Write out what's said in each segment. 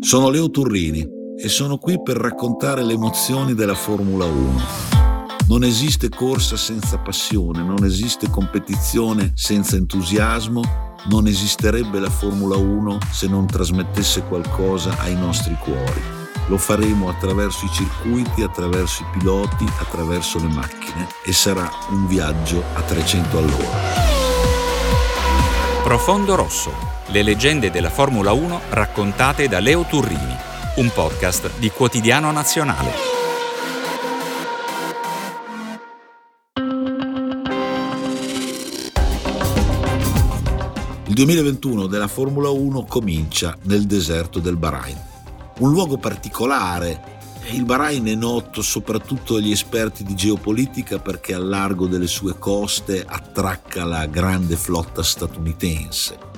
Sono Leo Turrini e sono qui per raccontare le emozioni della Formula 1. Non esiste corsa senza passione, non esiste competizione senza entusiasmo, non esisterebbe la Formula 1 se non trasmettesse qualcosa ai nostri cuori. Lo faremo attraverso i circuiti, attraverso i piloti, attraverso le macchine e sarà un viaggio a 300 all'ora. Profondo Rosso le leggende della Formula 1 raccontate da Leo Turrini, un podcast di Quotidiano Nazionale. Il 2021 della Formula 1 comincia nel deserto del Bahrain. Un luogo particolare il Bahrain è noto soprattutto agli esperti di geopolitica perché al largo delle sue coste attracca la grande flotta statunitense.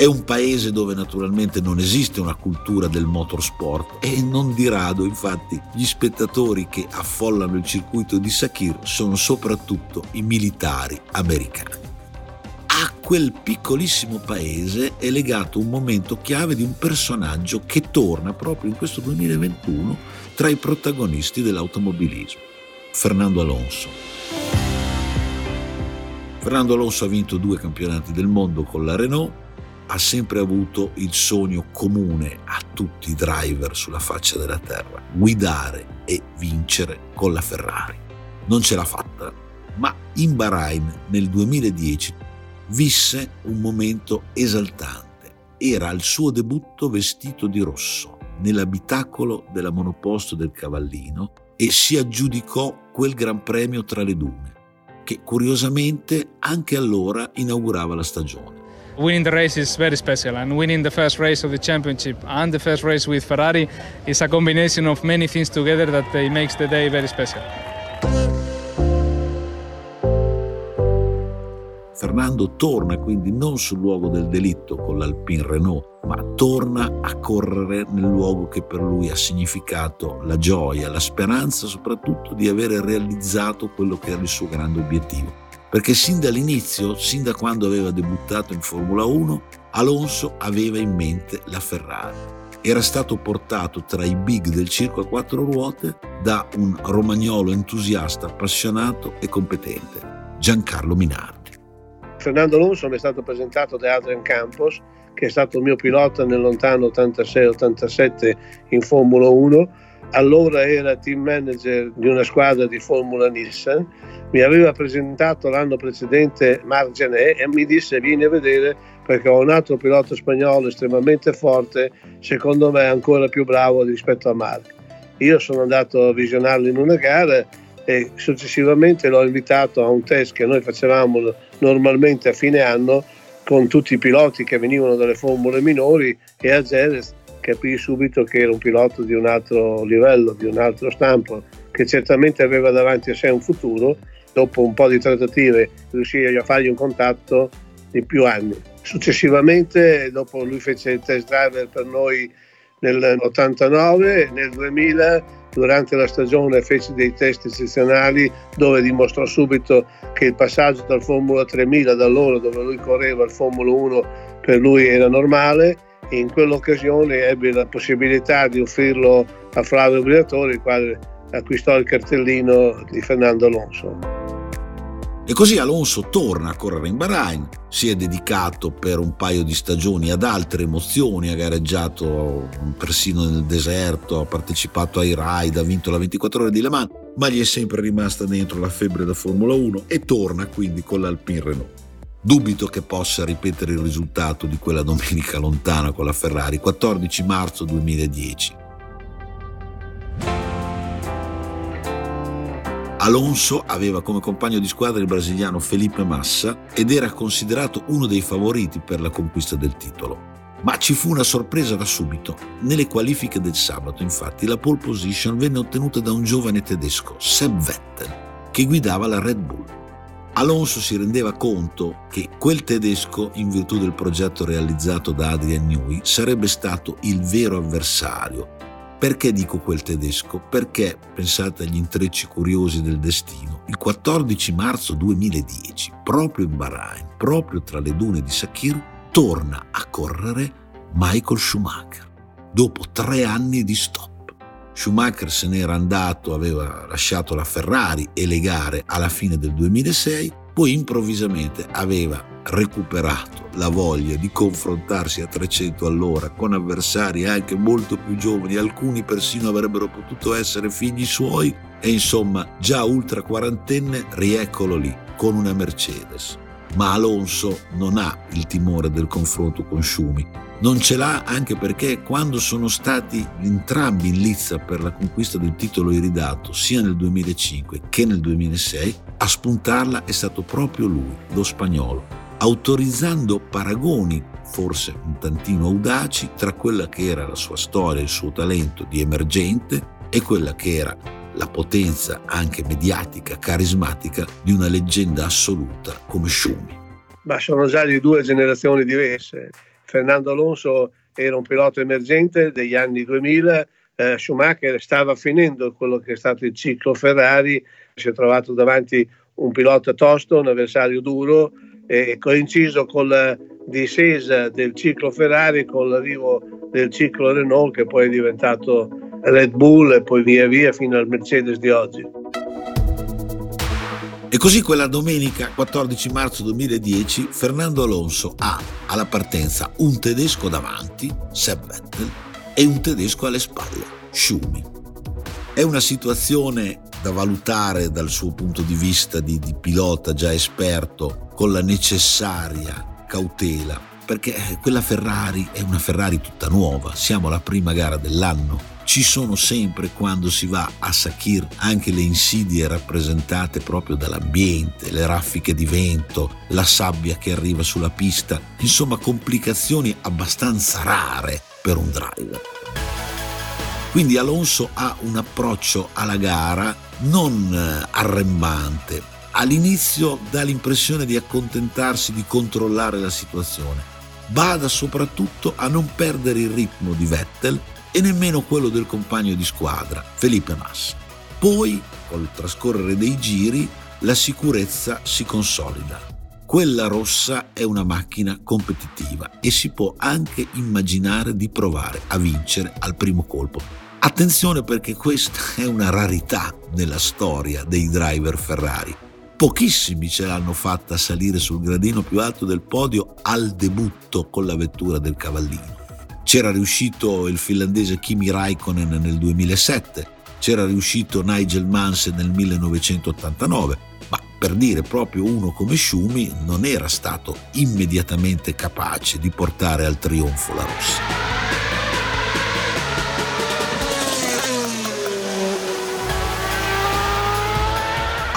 È un paese dove naturalmente non esiste una cultura del motorsport e non di rado infatti gli spettatori che affollano il circuito di Sakir sono soprattutto i militari americani. A quel piccolissimo paese è legato un momento chiave di un personaggio che torna proprio in questo 2021 tra i protagonisti dell'automobilismo, Fernando Alonso. Fernando Alonso ha vinto due campionati del mondo con la Renault ha sempre avuto il sogno comune a tutti i driver sulla faccia della terra, guidare e vincere con la Ferrari. Non ce l'ha fatta, ma in Bahrain nel 2010 visse un momento esaltante. Era al suo debutto vestito di rosso nell'abitacolo della monoposto del Cavallino e si aggiudicò quel Gran Premio tra le dune, che curiosamente anche allora inaugurava la stagione. Winning the race is very special, and winning the first race of the championship and the first race with Ferrari is a combination of many things together that makes the day very special. Fernando torna quindi non sul luogo del delitto con l'Alpine Renault, ma torna a correre nel luogo che per lui ha significato la gioia, la speranza soprattutto di avere realizzato quello che era il suo grande obiettivo perché sin dall'inizio, sin da quando aveva debuttato in Formula 1, Alonso aveva in mente la Ferrari. Era stato portato tra i big del circo a quattro ruote da un romagnolo entusiasta, appassionato e competente, Giancarlo Minardi. Fernando Alonso mi è stato presentato da Adrian Campos, che è stato il mio pilota nel lontano 86-87 in Formula 1 allora era team manager di una squadra di Formula Nissan, mi aveva presentato l'anno precedente Marc Genet e mi disse vieni a vedere perché ho un altro pilota spagnolo estremamente forte, secondo me ancora più bravo rispetto a Marc. Io sono andato a visionarlo in una gara e successivamente l'ho invitato a un test che noi facevamo normalmente a fine anno con tutti i piloti che venivano dalle formule minori e a Jerez capì subito che era un pilota di un altro livello, di un altro stampo, che certamente aveva davanti a sé un futuro. Dopo un po' di trattative riuscì a fargli un contatto di più anni. Successivamente, dopo lui fece il test driver per noi nell'89, nel 2000 durante la stagione fece dei test eccezionali dove dimostrò subito che il passaggio dal Formula 3000 da loro dove lui correva al Formula 1 per lui era normale in quell'occasione ebbe la possibilità di offrirlo a Flavio Briatore, il quale acquistò il cartellino di Fernando Alonso. E così Alonso torna a correre in Bahrain, si è dedicato per un paio di stagioni ad altre emozioni, ha gareggiato persino nel deserto, ha partecipato ai ride, ha vinto la 24 ore di Le Mans, ma gli è sempre rimasta dentro la febbre da Formula 1 e torna quindi con l'Alpine Renault. Dubito che possa ripetere il risultato di quella domenica lontana con la Ferrari, 14 marzo 2010. Alonso aveva come compagno di squadra il brasiliano Felipe Massa ed era considerato uno dei favoriti per la conquista del titolo. Ma ci fu una sorpresa da subito. Nelle qualifiche del sabato, infatti, la pole position venne ottenuta da un giovane tedesco, Seb Vettel, che guidava la Red Bull. Alonso si rendeva conto che quel tedesco, in virtù del progetto realizzato da Adrian Newey, sarebbe stato il vero avversario. Perché dico quel tedesco? Perché, pensate agli intrecci curiosi del destino, il 14 marzo 2010, proprio in Bahrain, proprio tra le dune di Sakir, torna a correre Michael Schumacher. dopo tre anni di stop. Schumacher se n'era andato, aveva lasciato la Ferrari e le gare alla fine del 2006, poi improvvisamente aveva recuperato la voglia di confrontarsi a 300 all'ora con avversari anche molto più giovani, alcuni persino avrebbero potuto essere figli suoi e insomma già ultra quarantenne rieccolo lì con una Mercedes. Ma Alonso non ha il timore del confronto con Schumi. Non ce l'ha anche perché quando sono stati entrambi in lizza per la conquista del titolo iridato, sia nel 2005 che nel 2006, a spuntarla è stato proprio lui, lo spagnolo, autorizzando paragoni forse un tantino audaci tra quella che era la sua storia, il suo talento di emergente e quella che era la potenza anche mediatica, carismatica di una leggenda assoluta come Schumi. Ma sono già di due generazioni diverse. Fernando Alonso era un pilota emergente degli anni 2000, eh, Schumacher stava finendo quello che è stato il ciclo Ferrari, si è trovato davanti un pilota tosto, un avversario duro e coinciso con la discesa del ciclo Ferrari con l'arrivo del ciclo Renault che poi è diventato Red Bull e poi via via fino al Mercedes di oggi. E così quella domenica 14 marzo 2010 Fernando Alonso ha alla partenza un tedesco davanti, Seb Vettel, e un tedesco alle spalle, Schumi. È una situazione da valutare dal suo punto di vista di, di pilota già esperto con la necessaria cautela, perché quella Ferrari è una Ferrari tutta nuova, siamo alla prima gara dell'anno, ci sono sempre quando si va a Sakir anche le insidie rappresentate proprio dall'ambiente, le raffiche di vento, la sabbia che arriva sulla pista, insomma complicazioni abbastanza rare per un driver. Quindi Alonso ha un approccio alla gara non eh, arrembante. All'inizio dà l'impressione di accontentarsi di controllare la situazione. Bada soprattutto a non perdere il ritmo di Vettel e nemmeno quello del compagno di squadra, Felipe Massa. Poi, col trascorrere dei giri, la sicurezza si consolida. Quella rossa è una macchina competitiva e si può anche immaginare di provare a vincere al primo colpo. Attenzione perché questa è una rarità nella storia dei driver Ferrari. Pochissimi ce l'hanno fatta salire sul gradino più alto del podio al debutto con la vettura del cavallino. C'era riuscito il finlandese Kimi Raikkonen nel 2007, c'era riuscito Nigel Mansell nel 1989, ma per dire proprio uno come Schumi non era stato immediatamente capace di portare al trionfo la rossa.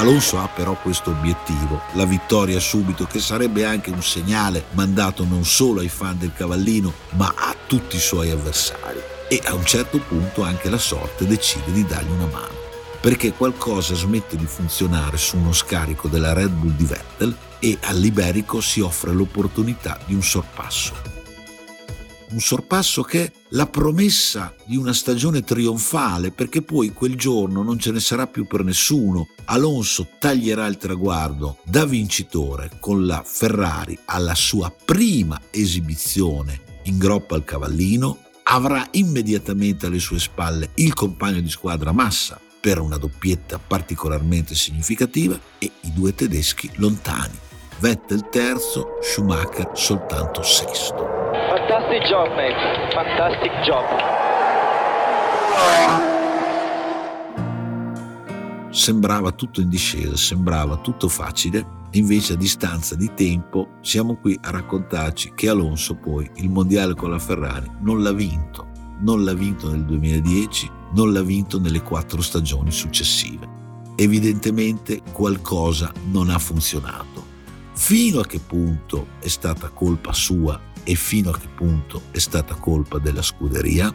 Alonso ha però questo obiettivo, la vittoria subito, che sarebbe anche un segnale mandato non solo ai fan del cavallino, ma a tutti i suoi avversari. E a un certo punto anche la sorte decide di dargli una mano, perché qualcosa smette di funzionare su uno scarico della Red Bull di Vettel e all'Iberico si offre l'opportunità di un sorpasso un sorpasso che è la promessa di una stagione trionfale, perché poi quel giorno non ce ne sarà più per nessuno. Alonso taglierà il traguardo da vincitore con la Ferrari alla sua prima esibizione in groppa al cavallino, avrà immediatamente alle sue spalle il compagno di squadra Massa per una doppietta particolarmente significativa e i due tedeschi lontani. Vettel terzo, Schumacher soltanto sesto. Fantastic job, mate. Fantastic job. Sembrava tutto in discesa, sembrava tutto facile, invece a distanza di tempo siamo qui a raccontarci che Alonso poi il mondiale con la Ferrari non l'ha vinto, non l'ha vinto nel 2010, non l'ha vinto nelle quattro stagioni successive. Evidentemente qualcosa non ha funzionato. Fino a che punto è stata colpa sua e fino a che punto è stata colpa della scuderia?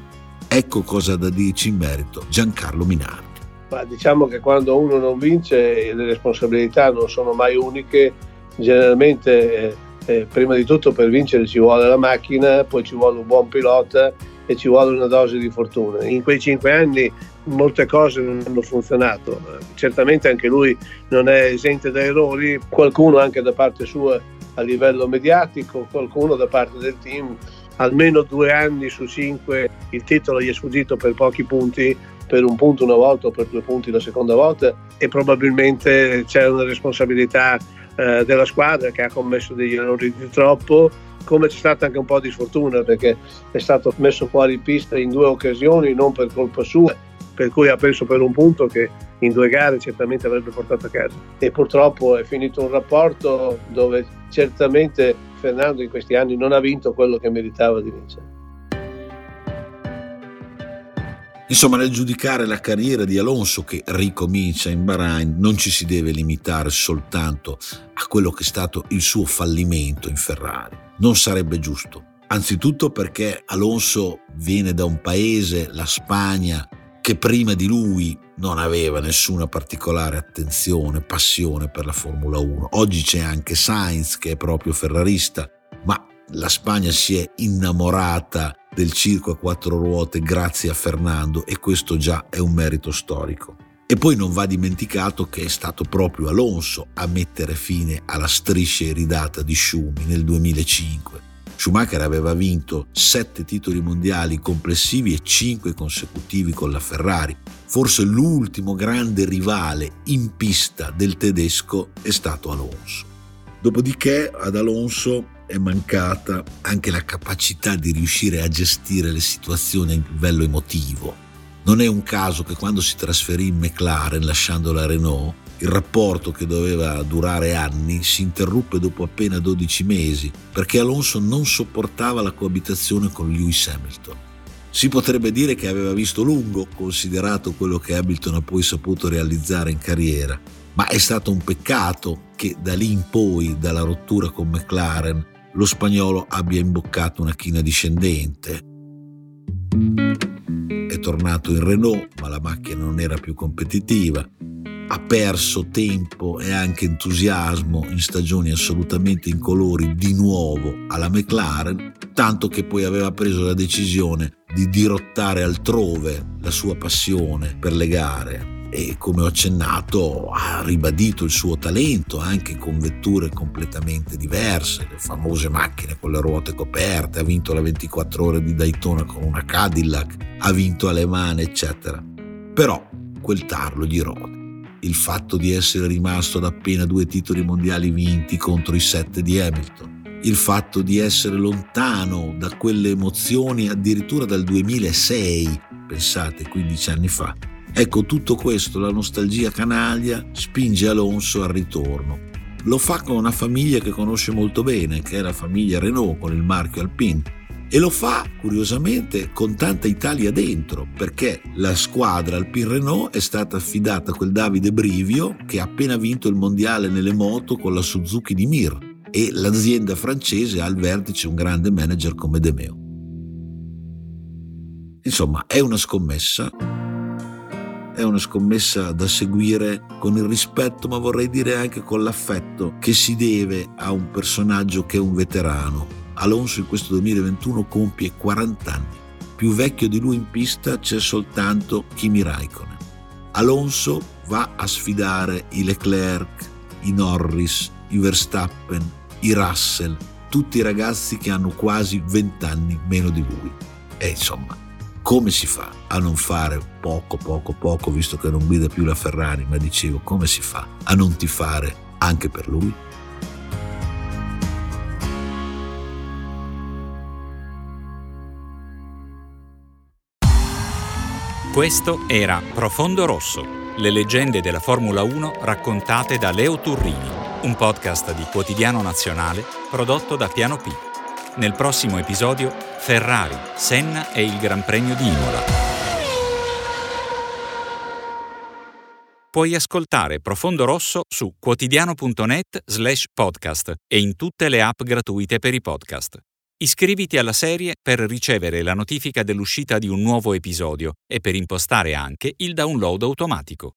Ecco cosa da dirci in merito Giancarlo Minardi. Ma diciamo che quando uno non vince le responsabilità non sono mai uniche, generalmente eh, eh, prima di tutto per vincere ci vuole la macchina, poi ci vuole un buon pilota e ci vuole una dose di fortuna. In quei cinque anni molte cose non hanno funzionato, certamente anche lui non è esente da errori, qualcuno anche da parte sua a livello mediatico, qualcuno da parte del team almeno due anni su cinque il titolo gli è sfuggito per pochi punti, per un punto una volta o per due punti la seconda volta e probabilmente c'è una responsabilità eh, della squadra che ha commesso degli errori di troppo come c'è stata anche un po' di sfortuna perché è stato messo fuori pista in due occasioni non per colpa sua per cui ha perso per un punto che in due gare certamente avrebbe portato a casa e purtroppo è finito un rapporto dove certamente Fernando in questi anni non ha vinto quello che meritava di vincere. Insomma, nel giudicare la carriera di Alonso che ricomincia in Bahrain, non ci si deve limitare soltanto a quello che è stato il suo fallimento in Ferrari. Non sarebbe giusto. Anzitutto perché Alonso viene da un paese, la Spagna, che prima di lui non aveva nessuna particolare attenzione, passione per la Formula 1. Oggi c'è anche Sainz che è proprio ferrarista, ma la Spagna si è innamorata del circo a quattro ruote grazie a Fernando e questo già è un merito storico. E poi non va dimenticato che è stato proprio Alonso a mettere fine alla striscia iridata di Schumi nel 2005. Schumacher aveva vinto sette titoli mondiali complessivi e cinque consecutivi con la Ferrari. Forse l'ultimo grande rivale in pista del tedesco è stato Alonso. Dopodiché ad Alonso è mancata anche la capacità di riuscire a gestire le situazioni a livello emotivo. Non è un caso che quando si trasferì in McLaren lasciando la Renault, il rapporto che doveva durare anni si interruppe dopo appena 12 mesi perché Alonso non sopportava la coabitazione con Lewis Hamilton. Si potrebbe dire che aveva visto lungo, considerato quello che Hamilton ha poi saputo realizzare in carriera, ma è stato un peccato che da lì in poi, dalla rottura con McLaren, lo spagnolo abbia imboccato una china discendente. È tornato in Renault, ma la macchina non era più competitiva. Ha perso tempo e anche entusiasmo in stagioni assolutamente incolori di nuovo alla McLaren, tanto che poi aveva preso la decisione di dirottare altrove la sua passione per le gare e come ho accennato ha ribadito il suo talento anche con vetture completamente diverse, le famose macchine con le ruote coperte, ha vinto la 24 ore di Daytona con una Cadillac, ha vinto alle mani eccetera. Però quel tarlo gli rode. Il fatto di essere rimasto ad appena due titoli mondiali vinti contro i sette di Hamilton, il fatto di essere lontano da quelle emozioni addirittura dal 2006, pensate 15 anni fa, Ecco, tutto questo, la nostalgia canaglia, spinge Alonso al ritorno. Lo fa con una famiglia che conosce molto bene, che è la famiglia Renault con il marchio Alpine. E lo fa, curiosamente, con tanta Italia dentro, perché la squadra Alpine Renault è stata affidata a quel Davide Brivio che ha appena vinto il mondiale nelle moto con la Suzuki di Mir e l'azienda francese ha al vertice un grande manager come Demeo. Insomma, è una scommessa è una scommessa da seguire con il rispetto, ma vorrei dire anche con l'affetto che si deve a un personaggio che è un veterano. Alonso in questo 2021 compie 40 anni. Più vecchio di lui in pista c'è soltanto Kimi Raikkonen. Alonso va a sfidare i Leclerc, i Norris, i Verstappen, i Russell, tutti i ragazzi che hanno quasi 20 anni meno di lui. E insomma, come si fa a non fare poco, poco, poco, visto che non guida più la Ferrari, ma dicevo, come si fa a non tifare anche per lui? Questo era Profondo Rosso, le leggende della Formula 1 raccontate da Leo Turrini, un podcast di quotidiano nazionale prodotto da Piano P. Nel prossimo episodio Ferrari, Senna e il Gran Premio di Imola. Puoi ascoltare Profondo Rosso su quotidiano.net slash podcast e in tutte le app gratuite per i podcast. Iscriviti alla serie per ricevere la notifica dell'uscita di un nuovo episodio e per impostare anche il download automatico.